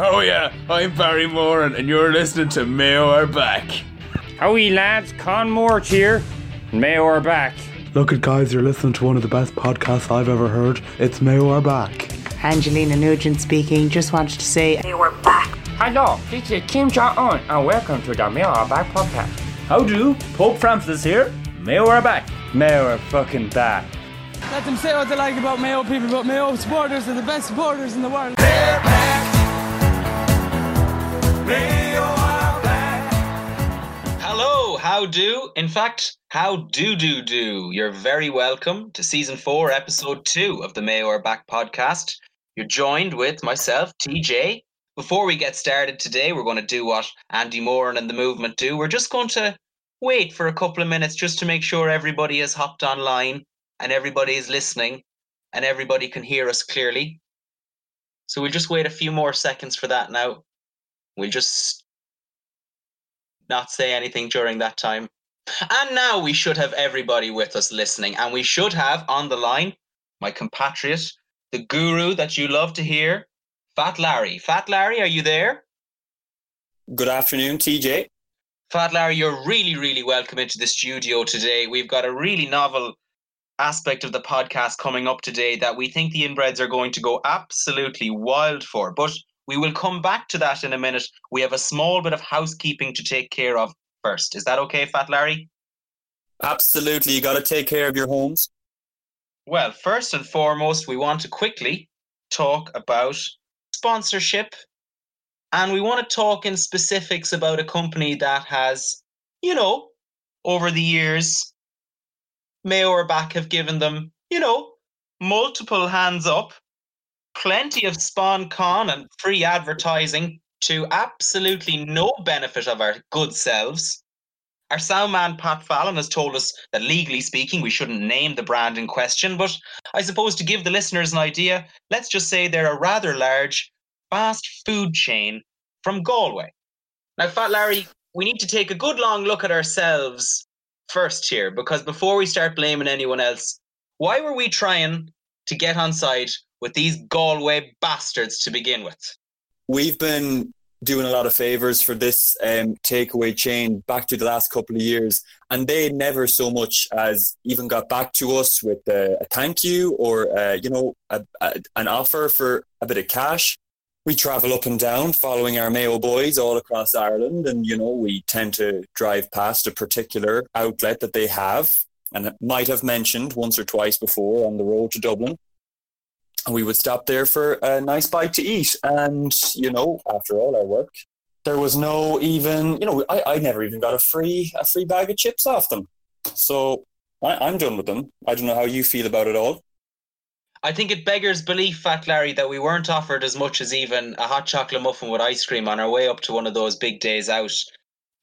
Oh yeah, I'm Barry Moran and you're listening to Mayo are back. Howie lads, Con Moore here. Mayo are back. Look at guys, you're listening to one of the best podcasts I've ever heard. It's Mayo are back. Angelina Nugent speaking. Just wanted to say They were back. Hello, this is Kim Jong Un, and welcome to the Mayo are back podcast. How do? Pope Francis here. Mayo are back. Mayo are fucking back. Let them say what they like about Mayo people, but Mayo supporters are the best supporters in the world. Hello, how do? In fact, how do do do? You're very welcome to season four, episode two of the Mayo are Back podcast. You're joined with myself, TJ. Before we get started today, we're going to do what Andy Moore and the movement do. We're just going to wait for a couple of minutes just to make sure everybody has hopped online and everybody is listening and everybody can hear us clearly. So we'll just wait a few more seconds for that now. We'll just not say anything during that time. And now we should have everybody with us listening, and we should have on the line my compatriot, the guru that you love to hear, Fat Larry. Fat Larry, are you there? Good afternoon, TJ. Fat Larry, you're really, really welcome into the studio today. We've got a really novel aspect of the podcast coming up today that we think the inbreds are going to go absolutely wild for. But we will come back to that in a minute. We have a small bit of housekeeping to take care of first. Is that okay, Fat Larry? Absolutely, you got to take care of your homes. Well, first and foremost, we want to quickly talk about sponsorship. And we want to talk in specifics about a company that has, you know, over the years, Mayor back have given them, you know, multiple hands up, plenty of spawn con and free advertising to absolutely no benefit of our good selves. Our sound man Pat Fallon has told us that legally speaking, we shouldn't name the brand in question, but I suppose to give the listeners an idea, let's just say they're a rather large fast food chain from Galway. Now, Fat Larry, we need to take a good long look at ourselves first here, because before we start blaming anyone else, why were we trying to get on side with these Galway bastards to begin with? We've been doing a lot of favors for this um, takeaway chain back to the last couple of years, and they never so much as even got back to us with a thank you or uh, you know a, a, an offer for a bit of cash. We travel up and down following our Mayo boys all across Ireland, and you know we tend to drive past a particular outlet that they have and might have mentioned once or twice before on the road to Dublin we would stop there for a nice bite to eat. And, you know, after all our work, there was no even, you know, I, I never even got a free a free bag of chips off them. So I, I'm done with them. I don't know how you feel about it all. I think it beggars belief, Fat Larry, that we weren't offered as much as even a hot chocolate muffin with ice cream on our way up to one of those big days out.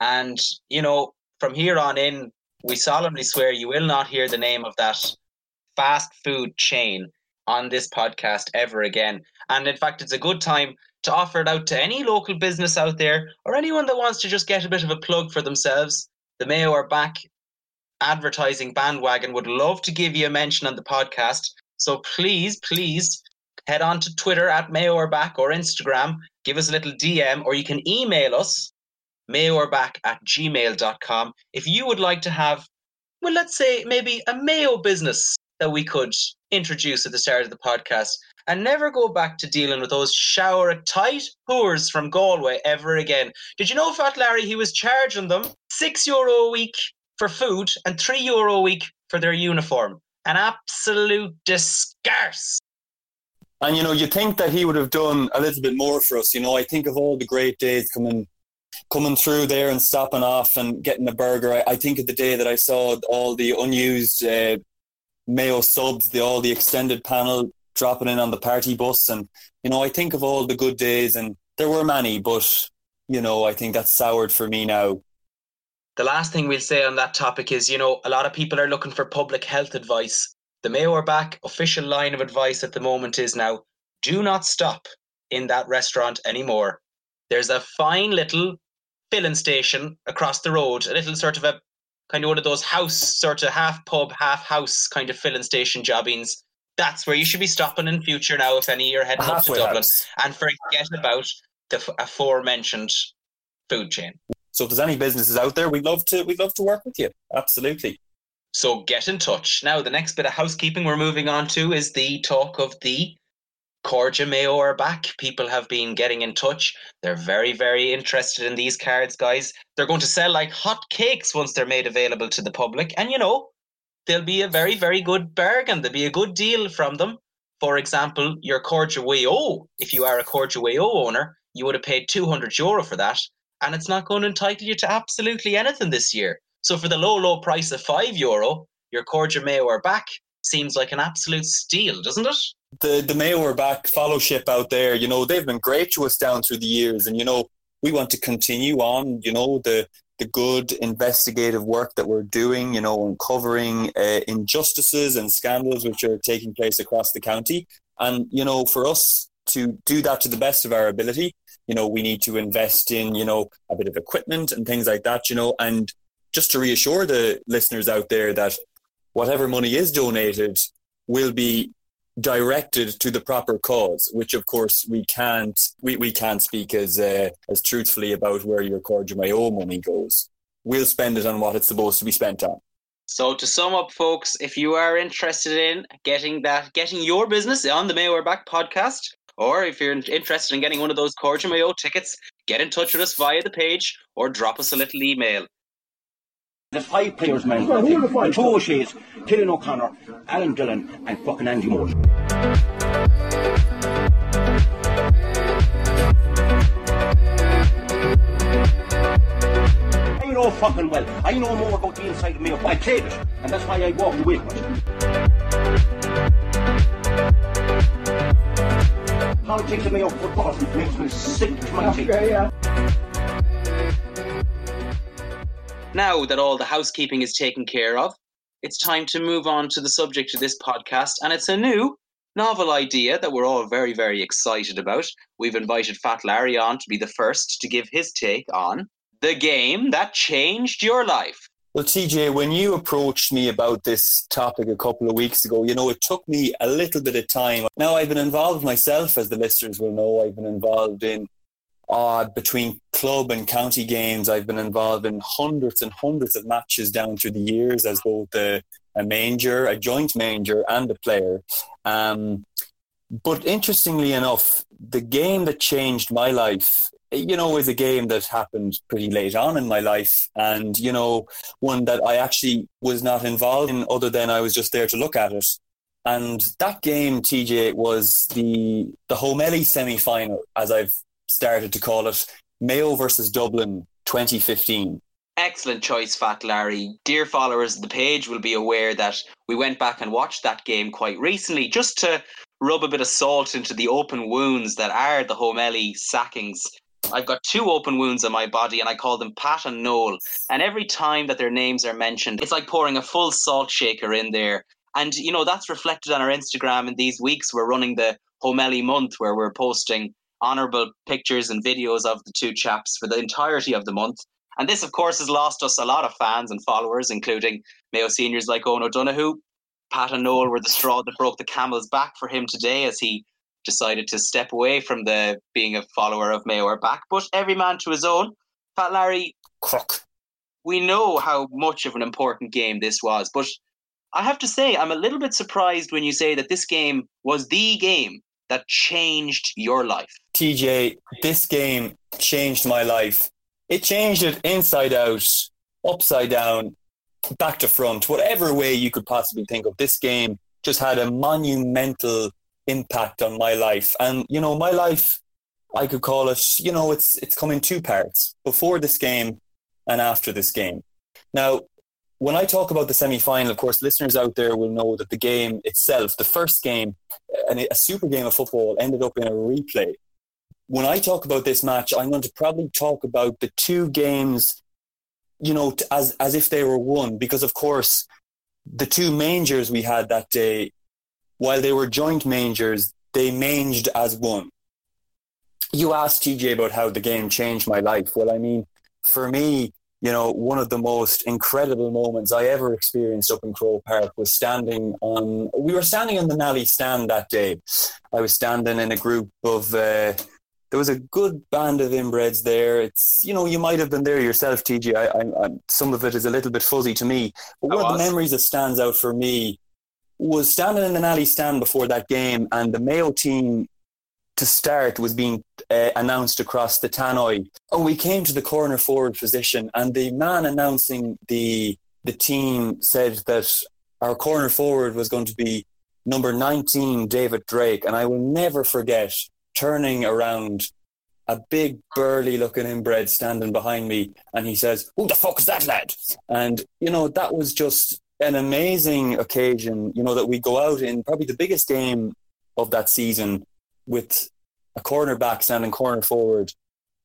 And, you know, from here on in, we solemnly swear you will not hear the name of that fast food chain on this podcast ever again. And in fact, it's a good time to offer it out to any local business out there or anyone that wants to just get a bit of a plug for themselves. The Mayo are back advertising bandwagon would love to give you a mention on the podcast. So please, please head on to Twitter at Mayo or back or Instagram, give us a little DM, or you can email us mayorback at gmail.com if you would like to have, well, let's say maybe a Mayo business that we could introduce at the start of the podcast and never go back to dealing with those shower tight whores from Galway ever again. Did you know, Fat Larry, he was charging them six euro a week for food and three euro a week for their uniform? An absolute disgrace. And you know, you think that he would have done a little bit more for us. You know, I think of all the great days coming coming through there and stopping off and getting a burger. I, I think of the day that I saw all the unused uh, Mayo subs, the all the extended panel dropping in on the party bus, and you know, I think of all the good days, and there were many, but you know, I think that's soured for me now. The last thing we'll say on that topic is, you know, a lot of people are looking for public health advice. The Mayo are back official line of advice at the moment is now do not stop in that restaurant anymore. There's a fine little filling station across the road, a little sort of a kind of one of those house sort of half pub, half house kind of filling station jobbings. That's where you should be stopping in future now if any you're heading up to Dublin. house. And forget about the aforementioned food chain. So if there's any businesses out there, we'd love to we'd love to work with you. Absolutely. So get in touch. Now, the next bit of housekeeping we're moving on to is the talk of the Corja Mayo are back. People have been getting in touch. They're very, very interested in these cards, guys. They're going to sell like hot cakes once they're made available to the public. And you know, they'll be a very, very good bargain. There'll be a good deal from them. For example, your Cairde Mhaigh Eo, if you are a Cairde Mhaigh Eo owner, you would have paid 200 euro for that. And it's not going to entitle you to absolutely anything this year. So for the low, low price of 5 euro, your Corja Mayo are back seems like an absolute steal, doesn't it? The the Mayo are back fellowship out there, you know, they've been great to us down through the years and you know, we want to continue on, you know, the the good investigative work that we're doing, you know, uncovering uh, injustices and scandals which are taking place across the county. And, you know, for us to do that to the best of our ability, you know, we need to invest in, you know, a bit of equipment and things like that, you know, and just to reassure the listeners out there that whatever money is donated will be directed to the proper cause, which of course we can't we, we can't speak as uh, as truthfully about where your Mayo money goes. We'll spend it on what it's supposed to be spent on. So to sum up, folks, if you are interested in getting that, getting your business on the Mayo Back podcast, or if you're interested in getting one of those Mayo tickets, get in touch with us via the page or drop us a little email. There's five players, man. The two O'Shea's, Cillian O'Connor, Alan Dillon, and fucking Andy Moore. I know fucking well. I know more about the inside of me. I played it, and that's why I walked away from it. Politics of Mayo football makes me sick to my teeth. Now that all the housekeeping is taken care of, it's time to move on to the subject of this podcast, and it's a new, novel idea that we're all very, very excited about. We've invited Fat Larry on to be the first to give his take on the game that changed your life. Well, TJ, when you approached me about this topic a couple of weeks ago, you know, it took me a little bit of time. Now, I've been involved myself, as the listeners will know. I've been involved in uh, between club and county games. I've been involved in hundreds and hundreds of matches down through the years as both a, a a joint manger, and a player. Um, but interestingly enough, the game that changed my life, you know, is a game that happened pretty late on in my life, and you know, one that I actually was not involved in, other than I was just there to look at it. And that game, TJ, was the the Homelli semi final, as I've started to call it Mayo versus Dublin 2015. Excellent choice, Fat Larry. Dear followers of the page will be aware that we went back and watched that game quite recently just to rub a bit of salt into the open wounds that are the Homelli sackings. I've got two open wounds on my body and I call them Pat and Noel. And every time that their names are mentioned, it's like pouring a full salt shaker in there. And, you know, that's reflected on our Instagram in these weeks. We're running the Homelli month where we're posting honourable pictures and videos of the two chaps for the entirety of the month. And this, of course, has lost us a lot of fans and followers, including Mayo seniors like Owen O'Donoghue. Pat and Noel were the straw that broke the camel's back for him today as he decided to step away from the being a follower of Mayo are back. But every man to his own. Pat Larry, Crook. we know how much of an important game this was, but I have to say, I'm a little bit surprised when you say that this game was the game that changed your life. TJ, this game changed my life. It changed it inside out, upside down, back to front, whatever way you could possibly think of. This game just had a monumental impact on my life. And, you know, my life, I could call it, you know, it's it's come in two parts. Before this game and after this game. Now, when I talk about the semi final, of course, listeners out there will know that the game itself, the first game, a super game of football, ended up in a replay. When I talk about this match, I'm going to probably talk about the two games, you know, as as if they were one, because of course, the two mangers we had that day, while they were joint mangers, they manged as one. You asked TJ about how the game changed my life. Well, I mean, for me, you know, one of the most incredible moments I ever experienced up in Croke Park was standing on, we were standing on the Nally stand that day. I was standing in a group of, uh, there was a good band of inbreds there. It's you know you might have been there yourself, TG. I, I, I, some of it is a little bit fuzzy to me, but one of the memories that stands out for me was standing in an alley stand before that game, and the Mayo team to start was being uh, announced across the tannoy. And we came to the corner forward position, and the man announcing the the team said that our corner forward was going to be number 19, David Drake. And I will never forget turning around a big burly looking inbred standing behind me and he says who the fuck is that lad? And you know that was just an amazing occasion you know that we go out in probably the biggest game of that season with a cornerback standing corner forward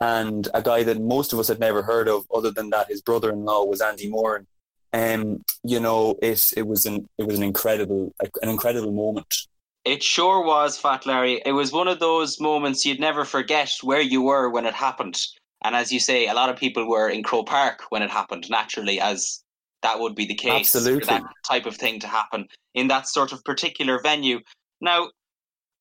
and a guy that most of us had never heard of other than that his brother-in-law was Andy Moore. And um, you know it it was an it was an incredible an incredible moment it sure was, Fat Larry. It was one of those moments you'd never forget where you were when it happened. And as you say, a lot of people were in Croke Park when it happened, naturally, as that would be the case Absolutely. for that type of thing to happen in that sort of particular venue. Now,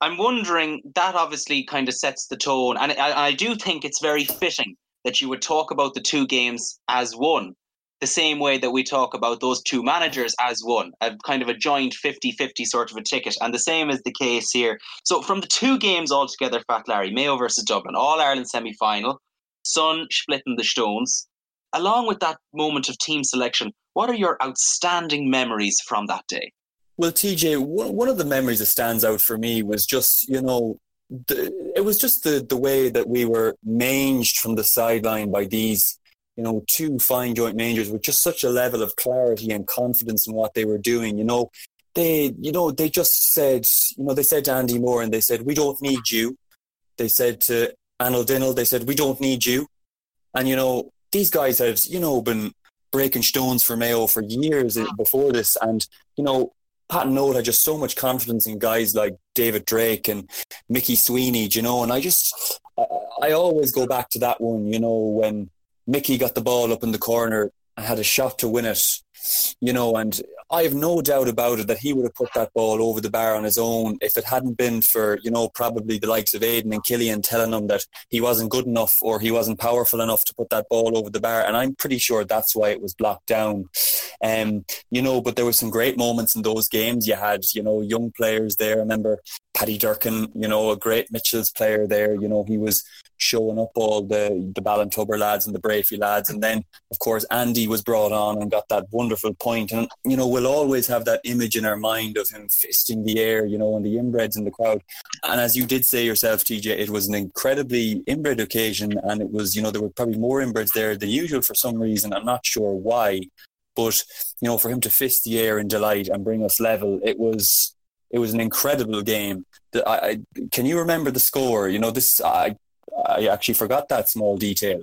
I'm wondering, that obviously kind of sets the tone. And I, I do think it's very fitting that you would talk about the two games as one the same way that we talk about those two managers as one, a kind of a joint 50 50 sort of a ticket. And the same is the case here. So, from the two games altogether, Fat Larry, Mayo versus Dublin, All Ireland semi final, Sun splitting the Stones, along with that moment of team selection, what are your outstanding memories from that day? Well, TJ, one of the memories that stands out for me was just, you know, the, it was just the, the way that we were manged from the sideline by these you know, two fine joint managers with just such a level of clarity and confidence in what they were doing. You know, they, you know, they just said, you know, they said to Andy Moore and they said, we don't need you. They said to Anil Dinnell, they said, we don't need you. And, you know, these guys have, you know, been breaking stones for Mayo for years before this. And, you know, Pat and Noel had just so much confidence in guys like David Drake and Mickey Sweeney, you know, and I just, I, I always go back to that one, you know, when Mickey got the ball up in the corner and had a shot to win it, you know, and I have no doubt about it that he would have put that ball over the bar on his own if it hadn't been for, you know, probably the likes of Aidan and Killian telling him that he wasn't good enough or he wasn't powerful enough to put that ball over the bar. And I'm pretty sure that's why it was blocked down. Um, you know, but there were some great moments in those games. You had, you know, young players there. I remember Paddy Durcan, you know, a great Mitchels player there. You know, he was showing up all the the Ballintubber lads and the Breaffy lads, and then of course Andy was brought on and got that wonderful point. And you know, we'll always have that image in our mind of him fisting the air, you know, and the inbreds in the crowd. And as you did say yourself, TJ, it was an incredibly inbred occasion, and it was, you know, there were probably more inbreds there than usual for some reason. I'm not sure why, but you know, for him to fist the air in delight and bring us level, it was it was an incredible game. I, I, can you remember the score? You know, this I I actually forgot that small detail.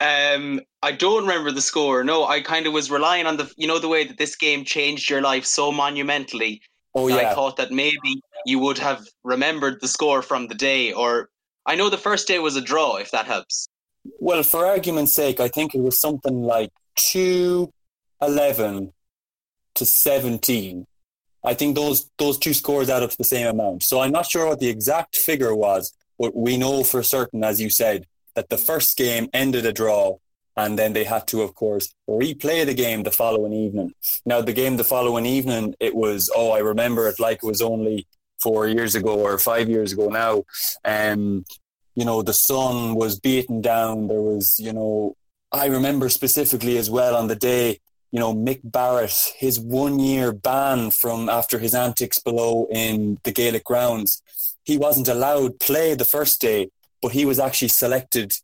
Um, I don't remember the score. No, I kind of was relying on the, you know, the way that this game changed your life so monumentally. Oh yeah. I thought that maybe you would have remembered the score from the day, or I know the first day was a draw. If that helps. Well, for argument's sake, I think it was something like two eleven to seventeen. I think those those two scores add up to the same amount. So I'm not sure what the exact figure was, but we know for certain, as you said, that the first game ended a draw and then they had to, of course, replay the game the following evening. Now, the game the following evening, it was, oh, I remember it like it was only four years ago or five years ago now. Um, you know, the sun was beaten down. There was, you know, I remember specifically as well on the day, you know, Mick Barrett, his one year ban from after his antics below in the Gaelic grounds he wasn't allowed play the first day, but he was actually selected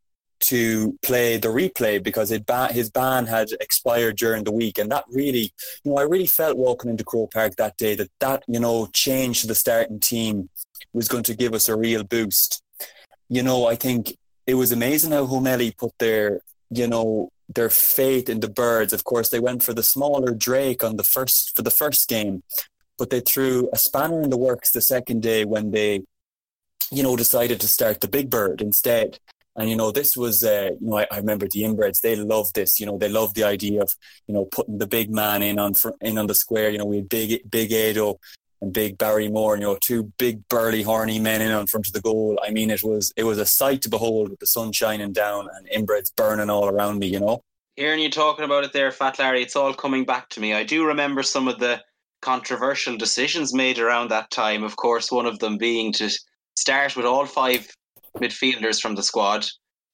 to play the replay because his ban had expired during the week, and that really, you know, I really felt walking into Croke Park that day that that you know change to the starting team was going to give us a real boost. You know, I think it was amazing how O'Malley put their, you know, their faith in the birds. Of course, they went for the smaller Drake on the first for the first game, but they threw a spanner in the works the second day when they you know, decided to start the Big Bird instead. And you know, this was uh, you know, I, I, remember the inbreds. They love this. You know, they love the idea of you know putting the big man in on in on the square. You know, we had big big Ado, and big Barry Moore, And, you know, two big burly horny men in on front of the goal. I mean, it was it was a sight to behold with the sun shining down and inbreds burning all around me, you know. Hearing you talking about it there, Fat Larry, it's all coming back to me. I do remember some of the controversial decisions made around that time. Of course, one of them being to start with all five midfielders from the squad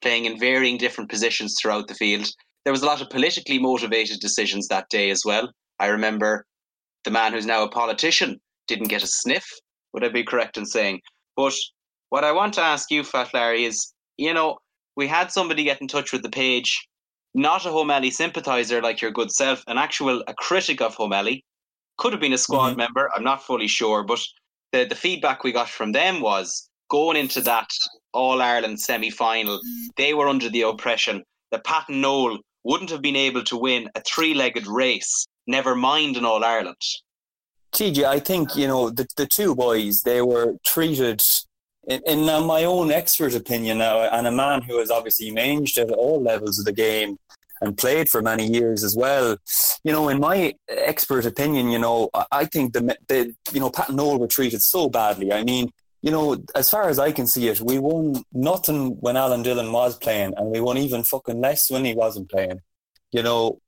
playing in varying different positions throughout the field. There was a lot of politically motivated decisions that day as well. I remember the man who's now a politician didn't get a sniff. Would I be correct in saying? But what I want to ask you, Fat Larry, is you know, we had somebody get in touch with the page, not a O'Malley sympathiser like your good self, an actual a critic of O'Malley. Could have been a squad mm-hmm. member, I'm not fully sure, but the, the feedback we got from them was going into that All Ireland semi final, mm. they were under the oppression that Patton Noel wouldn't have been able to win a three legged race, never mind an All Ireland. TJ, I think, you know, the, the two boys, they were treated, in, in my own expert opinion now, and a man who has obviously managed at all levels of the game and played for many years as well. You know, in my expert opinion, you know, I think the, the you know, Pat and Noel were treated so badly. I mean, you know, as far as I can see it, we won nothing when Alan Dillon was playing, and we won even fucking less when he wasn't playing. You know,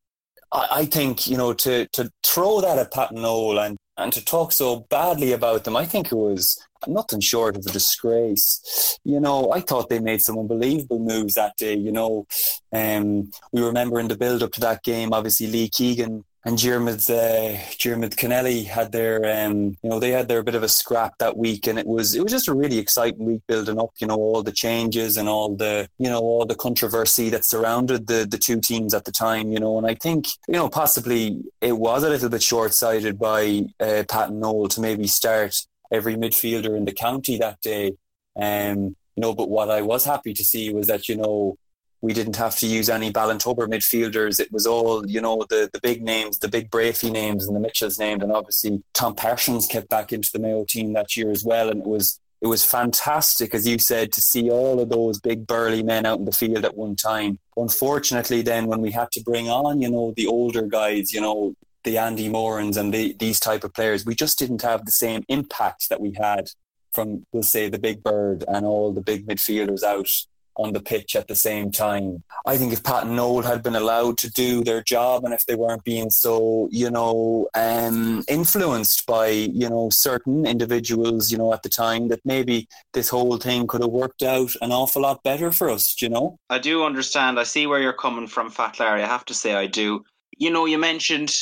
I, I think you know to to throw that at Pat and Noel and and to talk so badly about them, I think it was nothing short of a disgrace. You know, I thought they made some unbelievable moves that day. You know, um, we remember in the build up to that game, obviously Lee Keegan and Diarmuid uh, Diarmuid Kennelly had their um, you know they had their bit of a scrap that week, and it was it was just a really exciting week building up. You know all the changes and all the you know all the controversy that surrounded the the two teams at the time. You know, and I think you know possibly it was a little bit short sighted by uh, Pat Noel to maybe start every midfielder in the county that day. Um, you know, but what I was happy to see was that you know we didn't have to use any Ballintubber midfielders. It was all, you know, the, the big names, the big Breaffy names and the Mitchels named. And obviously Tom Parsons kept back into the Mayo team that year as well. And it was it was fantastic, as you said, to see all of those big burly men out in the field at one time. Unfortunately, then when we had to bring on, you know, the older guys, you know, the Andy Morans and the, these type of players, we just didn't have the same impact that we had from, we'll say, the Big Bird and all the big midfielders out on the pitch at the same time. I think if Pat and Noel had been allowed to do their job and if they weren't being so, you know, um, influenced by, you know, certain individuals, you know, at the time, that maybe this whole thing could have worked out an awful lot better for us, you know? I do understand. I see where you're coming from, Fat Larry. I have to say I do. You know, you mentioned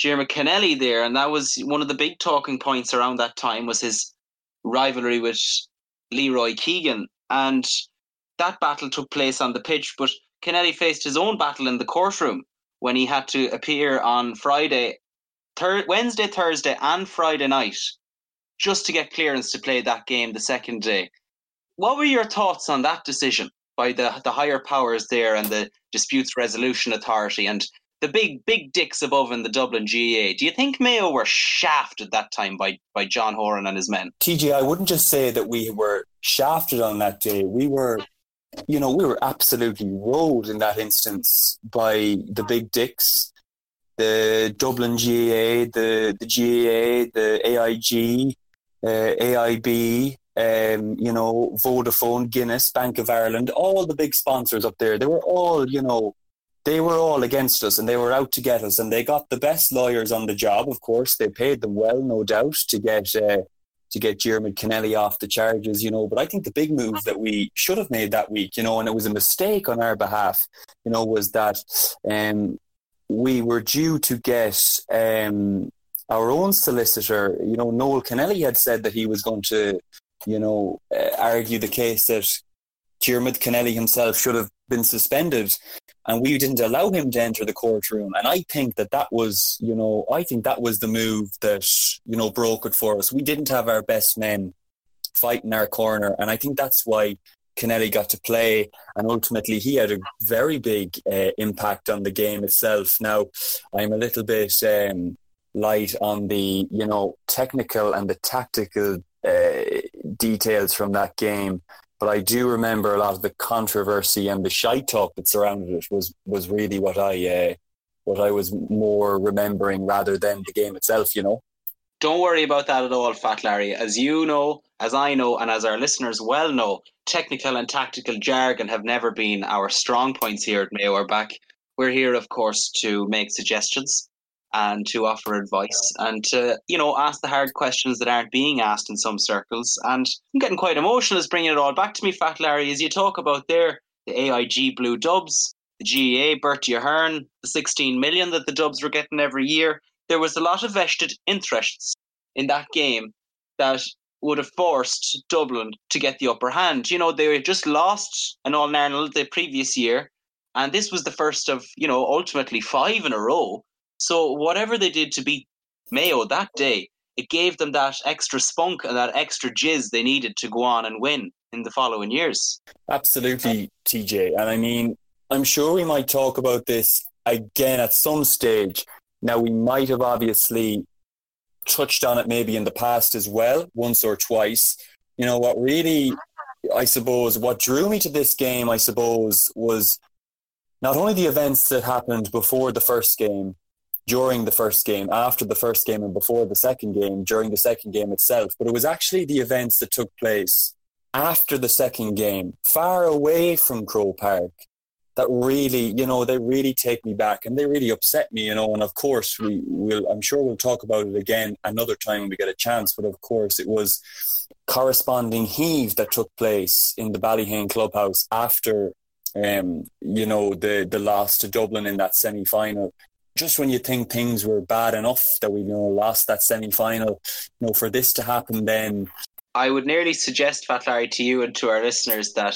Jeremy Kennelly there, and that was one of the big talking points around that time was his rivalry with Leroy Keegan. And that battle took place on the pitch, but Kennelly faced his own battle in the courtroom when he had to appear on Friday, thir- Wednesday, Thursday, and Friday night just to get clearance to play that game the second day. What were your thoughts on that decision by the, the higher powers there and the Disputes Resolution Authority and the big big dicks above in the Dublin GAA? Do you think Mayo were shafted that time by, by John Horan and his men? TJ, I wouldn't just say that we were shafted on that day. We were you know, we were absolutely rolled in that instance by the big dicks, the Dublin GAA, the, the GAA, the AIG, uh, AIB, um, you know, Vodafone, Guinness, Bank of Ireland, all the big sponsors up there. They were all, you know, they were all against us and they were out to get us. And they got the best lawyers on the job, of course. They paid them well, no doubt, to get uh, to get Diarmuid Kennelly off the charges, you know. But I think the big move that we should have made that week, you know, and it was a mistake on our behalf, you know, was that um, we were due to get um, our own solicitor. You know, Noel Kennelly had said that he was going to, you know, uh, argue the case that Diarmuid Kennelly himself should have been suspended and we didn't allow him to enter the courtroom. And I think that that was, you know, I think that was the move that, you know, broke it for us. We didn't have our best men fighting our corner. And I think that's why Kennelly got to play. And ultimately, he had a very big uh, impact on the game itself. Now, I'm a little bit um, light on the, you know, technical and the tactical uh, details from that game but I do remember a lot of the controversy and the shy talk that surrounded it was was really what I uh, what I was more remembering rather than the game itself. You know. Don't worry about that at all, Fat Larry. As you know, as I know, and as our listeners well know, technical and tactical jargon have never been our strong points here at Mayo are back. We're here, of course, to make suggestions and to offer advice and to, you know, ask the hard questions that aren't being asked in some circles. And I'm getting quite emotional as bringing it all back to me, Fat Larry, as you talk about there the AIG Blue Dubs, the GAA, Bertie Ahern, the 16 million that the Dubs were getting every year. There was a lot of vested interests in that game that would have forced Dublin to get the upper hand. You know, they had just lost an All Ireland the previous year, and this was the first of, you know, ultimately five in a row. So whatever they did to beat Mayo that day, it gave them that extra spunk and that extra jizz they needed to go on and win in the following years. Absolutely, TJ. And I mean, I'm sure we might talk about this again at some stage. Now, we might have obviously touched on it maybe in the past as well, once or twice. You know, what really, I suppose, what drew me to this game, I suppose, was not only the events that happened before the first game, during the first game, after the first game, and before the second game, during the second game itself, but it was actually the events that took place after the second game, far away from Croke Park, that really, you know, they really take me back and they really upset me, you know. And of course, we will, I'm sure we'll talk about it again another time when we get a chance. But of course, it was corresponding heave that took place in the Ballyheane clubhouse after, um, you know, the the loss to Dublin in that semi final just when you think things were bad enough that we you know lost that semi final, you know, for this to happen, then I would nearly suggest, Fat Larry, to you and to our listeners that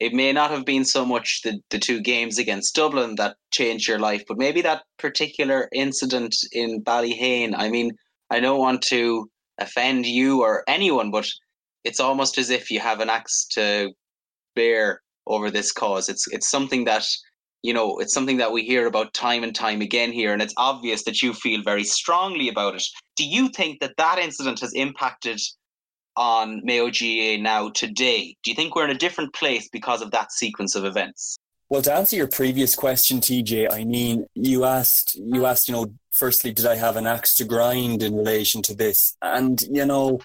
it may not have been so much the, the two games against Dublin that changed your life, but maybe that particular incident in Ballyheane. I mean, I don't want to offend you or anyone, but it's almost as if you have an axe to bear over this cause. It's it's something that you know, it's something that we hear about time and time again here, and it's obvious that you feel very strongly about it. Do you think that that incident has impacted on Mayo GAA now today? Do you think we're in a different place because of that sequence of events? Well, to answer your previous question, TJ, I mean, you asked, you asked, you know, firstly, did I have an axe to grind in relation to this? And you know,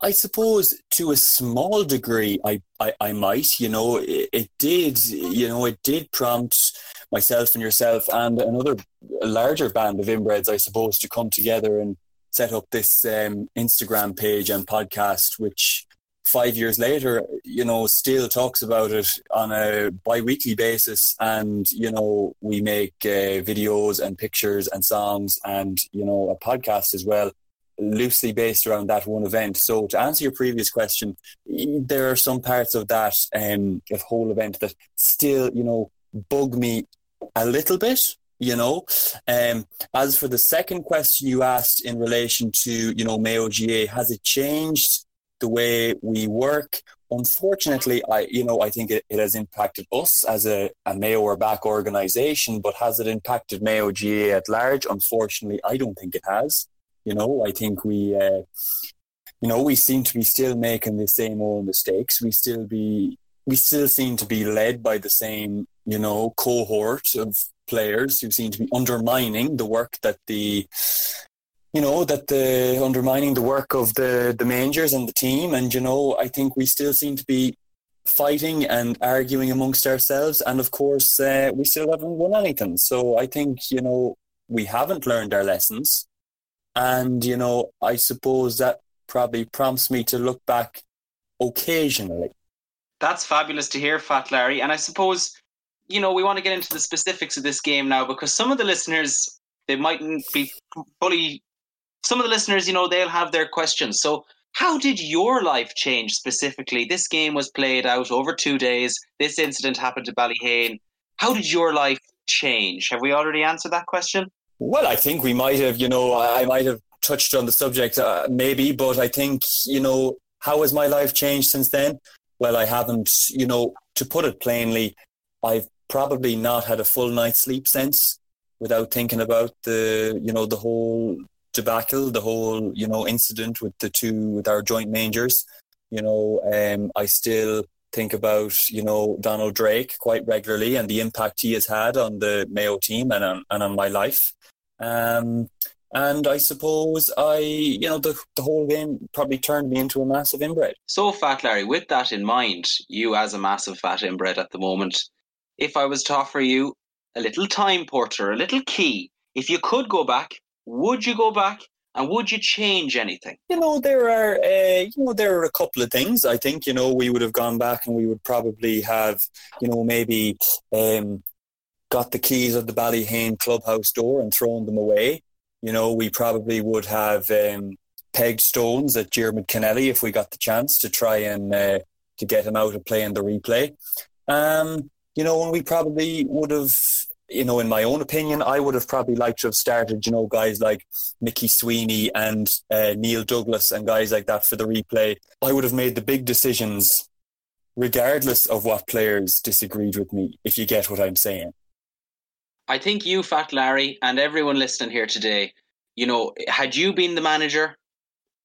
I suppose to a small degree, I, I, I might, you know, it, it, did, you know, it did prompt myself and yourself and another larger band of inbreds, I suppose, to come together and set up this um, Instagram page and podcast, which five years later, you know, still talks about it on a bi-weekly basis. And, you know, we make uh, videos and pictures and songs and, you know, a podcast as well loosely based around that one event. So to answer your previous question, there are some parts of that um, of whole event that still, you know, bug me a little bit. You know, um, as for the second question you asked in relation to, you know, Mayo GAA, has it changed the way we work? Unfortunately, I, you know, I think it, it has impacted us as a, a Mayo or back organisation, but has it impacted Mayo GAA at large? Unfortunately, I don't think it has. You know, I think we, uh, you know, we seem to be still making the same old mistakes. We still be, we still seem to be led by the same, you know, cohort of players who seem to be undermining the work that the, you know, that the undermining the work of the the managers and the team. And you know, I think we still seem to be fighting and arguing amongst ourselves. And of course, uh, we still haven't won anything. So I think you know we haven't learned our lessons. And, you know, I suppose that probably prompts me to look back occasionally. That's fabulous to hear, Fat Larry. And I suppose, you know, we want to get into the specifics of this game now because some of the listeners, they mightn't be fully, some of the listeners, you know, they'll have their questions. So, how did your life change specifically? This game was played out over two days. This incident happened to Ballyheane. How did your life change? Have we already answered that question? Well, I think we might have, you know, I might have touched on the subject uh, maybe, but I think, you know, how has my life changed since then? Well, I haven't, you know, to put it plainly, I've probably not had a full night's sleep since without thinking about the, you know, the whole debacle, the whole, you know, incident with the two, with our joint mangers. You know, um, I still think about you know Donald Drake quite regularly and the impact he has had on the Mayo team and on, and on my life. Um, And I suppose I, you know, the, the whole game probably turned me into a massive inbred. So, Fat Larry, with that in mind, you as a massive fat inbred at the moment, if I was to offer you a little time porter, a little key, if you could go back, would you go back? And would you change anything? You know, there are, uh, you know, there are a couple of things. I think, you know, we would have gone back and we would probably have, you know, maybe um, got the keys of the Ballyheane clubhouse door and thrown them away. You know, we probably would have um, pegged stones at Diarmuid Kennelly if we got the chance to try and uh, to get him out of playing the replay. Um, you know, and we probably would have, you know, in my own opinion, I would have probably liked to have started, you know, guys like Mickey Sweeney and uh, Neil Douglas and guys like that for the replay. I would have made the big decisions regardless of what players disagreed with me, if you get what I'm saying. I think you, Fat Larry, and everyone listening here today, you know, had you been the manager,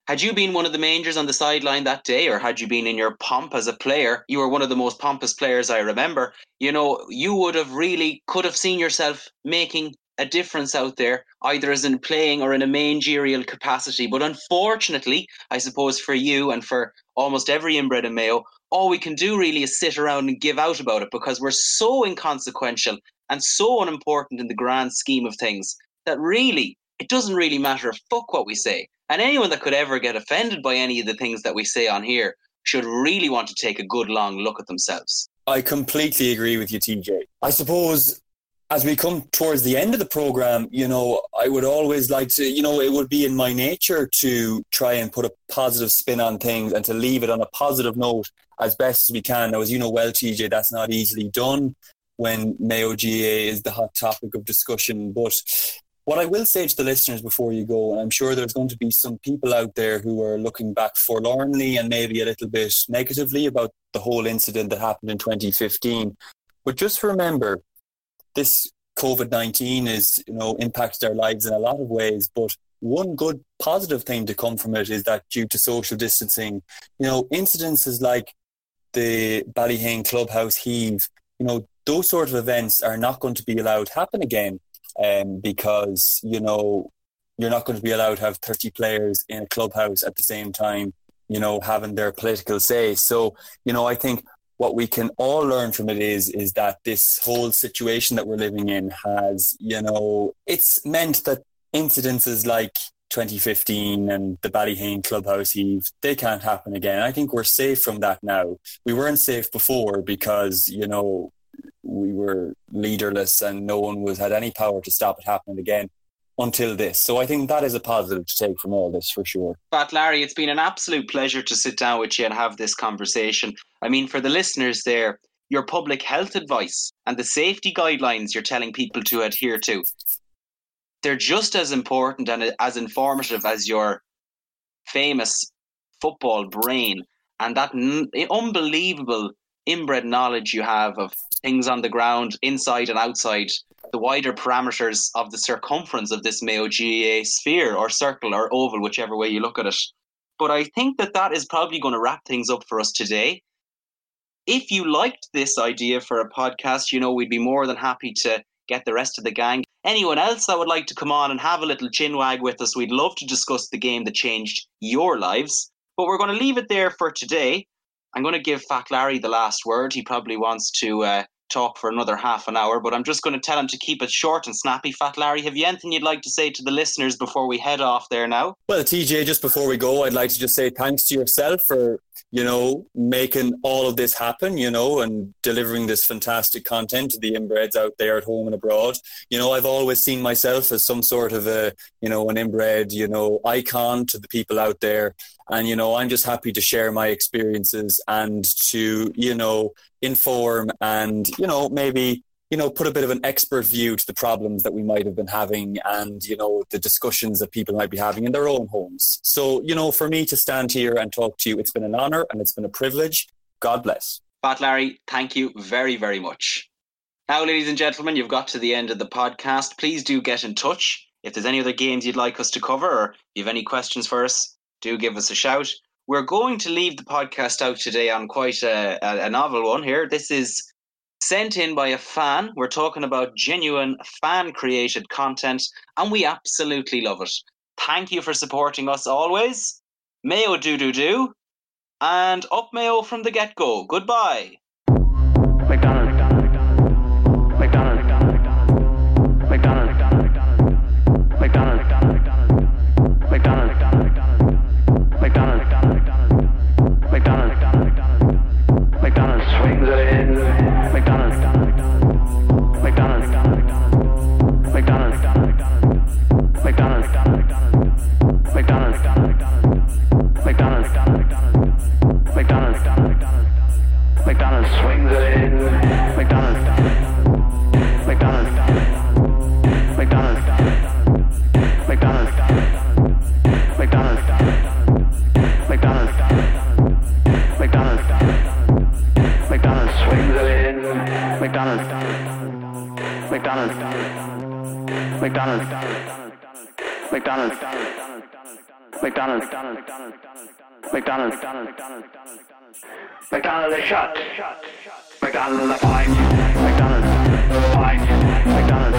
had you been one of the mangers on the sideline that day, or had you been in your pomp as a player, you were one of the most pompous players I remember. You know, you would have really could have seen yourself making a difference out there, either as in playing or in a managerial capacity. But unfortunately, I suppose for you and for almost every inbred in Mayo, all we can do really is sit around and give out about it because we're so inconsequential and so unimportant in the grand scheme of things that really it doesn't really matter a fuck what we say. And anyone that could ever get offended by any of the things that we say on here should really want to take a good long look at themselves. I completely agree with you, TJ. I suppose as we come towards the end of the program, you know, I would always like to, you know, it would be in my nature to try and put a positive spin on things and to leave it on a positive note as best as we can. Now, as you know well, TJ, that's not easily done when Mayo GAA is the hot topic of discussion. But what I will say to the listeners before you go, and I'm sure there's going to be some people out there who are looking back forlornly and maybe a little bit negatively about the whole incident that happened in 2015. But just remember, this COVID 19 is, you know, impacts our lives in a lot of ways. But one good positive thing to come from it is that due to social distancing, you know, incidences like the Ballyheane Clubhouse heave, you know, those sort of events are not going to be allowed happen again um, because, you know, you're not going to be allowed to have 30 players in a clubhouse at the same time, you know, having their political say. So, you know, I think what we can all learn from it is is that this whole situation that we're living in has, you know, it's meant that incidences like 2015 and the Ballyheane clubhouse heave, they can't happen again. I think we're safe from that now. We weren't safe before because, you know, we were leaderless and no one was had any power to stop it happening again until this. So I think that is a positive to take from all this for sure. But Larry, it's been an absolute pleasure to sit down with you and have this conversation. I mean, for the listeners there, your public health advice and the safety guidelines you're telling people to adhere to, they're just as important and as informative as your famous football brain and that n- unbelievable inbred knowledge you have of things on the ground, inside and outside the wider parameters of the circumference of this Mayo GAA sphere or circle or oval, whichever way you look at it. But I think that that is probably going to wrap things up for us today. If you liked this idea for a podcast, you know, we'd be more than happy to get the rest of the gang. Anyone else that would like to come on and have a little chinwag with us, we'd love to discuss the game that changed your lives. But we're going to leave it there for today. I'm going to give Fat Larry the last word. He probably wants to uh, talk for another half an hour, but I'm just going to tell him to keep it short and snappy. Fat Larry, have you anything you'd like to say to the listeners before we head off there now? Well, TJ, just before we go, I'd like to just say thanks to yourself for you know, making all of this happen, you know, and delivering this fantastic content to the inbreds out there at home and abroad. You know, I've always seen myself as some sort of a, you know, an inbred, you know, icon to the people out there. And, you know, I'm just happy to share my experiences and to, you know, inform and, you know, maybe you know, put a bit of an expert view to the problems that we might have been having and, you know, the discussions that people might be having in their own homes. So, you know, for me to stand here and talk to you, it's been an honor and it's been a privilege. God bless. Fat Larry, thank you very, very much. Now, ladies and gentlemen, you've got to the end of the podcast. Please do get in touch. If there's any other games you'd like us to cover or you have any questions for us, do give us a shout. We're going to leave the podcast out today on quite a, a, novel one here. This is sent in by a fan. We're talking about genuine fan created content, and we absolutely love it. Thank you for supporting us always. Mayo do do do. And up Mayo from the get go. Goodbye. McDonald's. McDonald's. McDonald's is shut. McDonald's is a. McDonald's. Pint. McDonald's.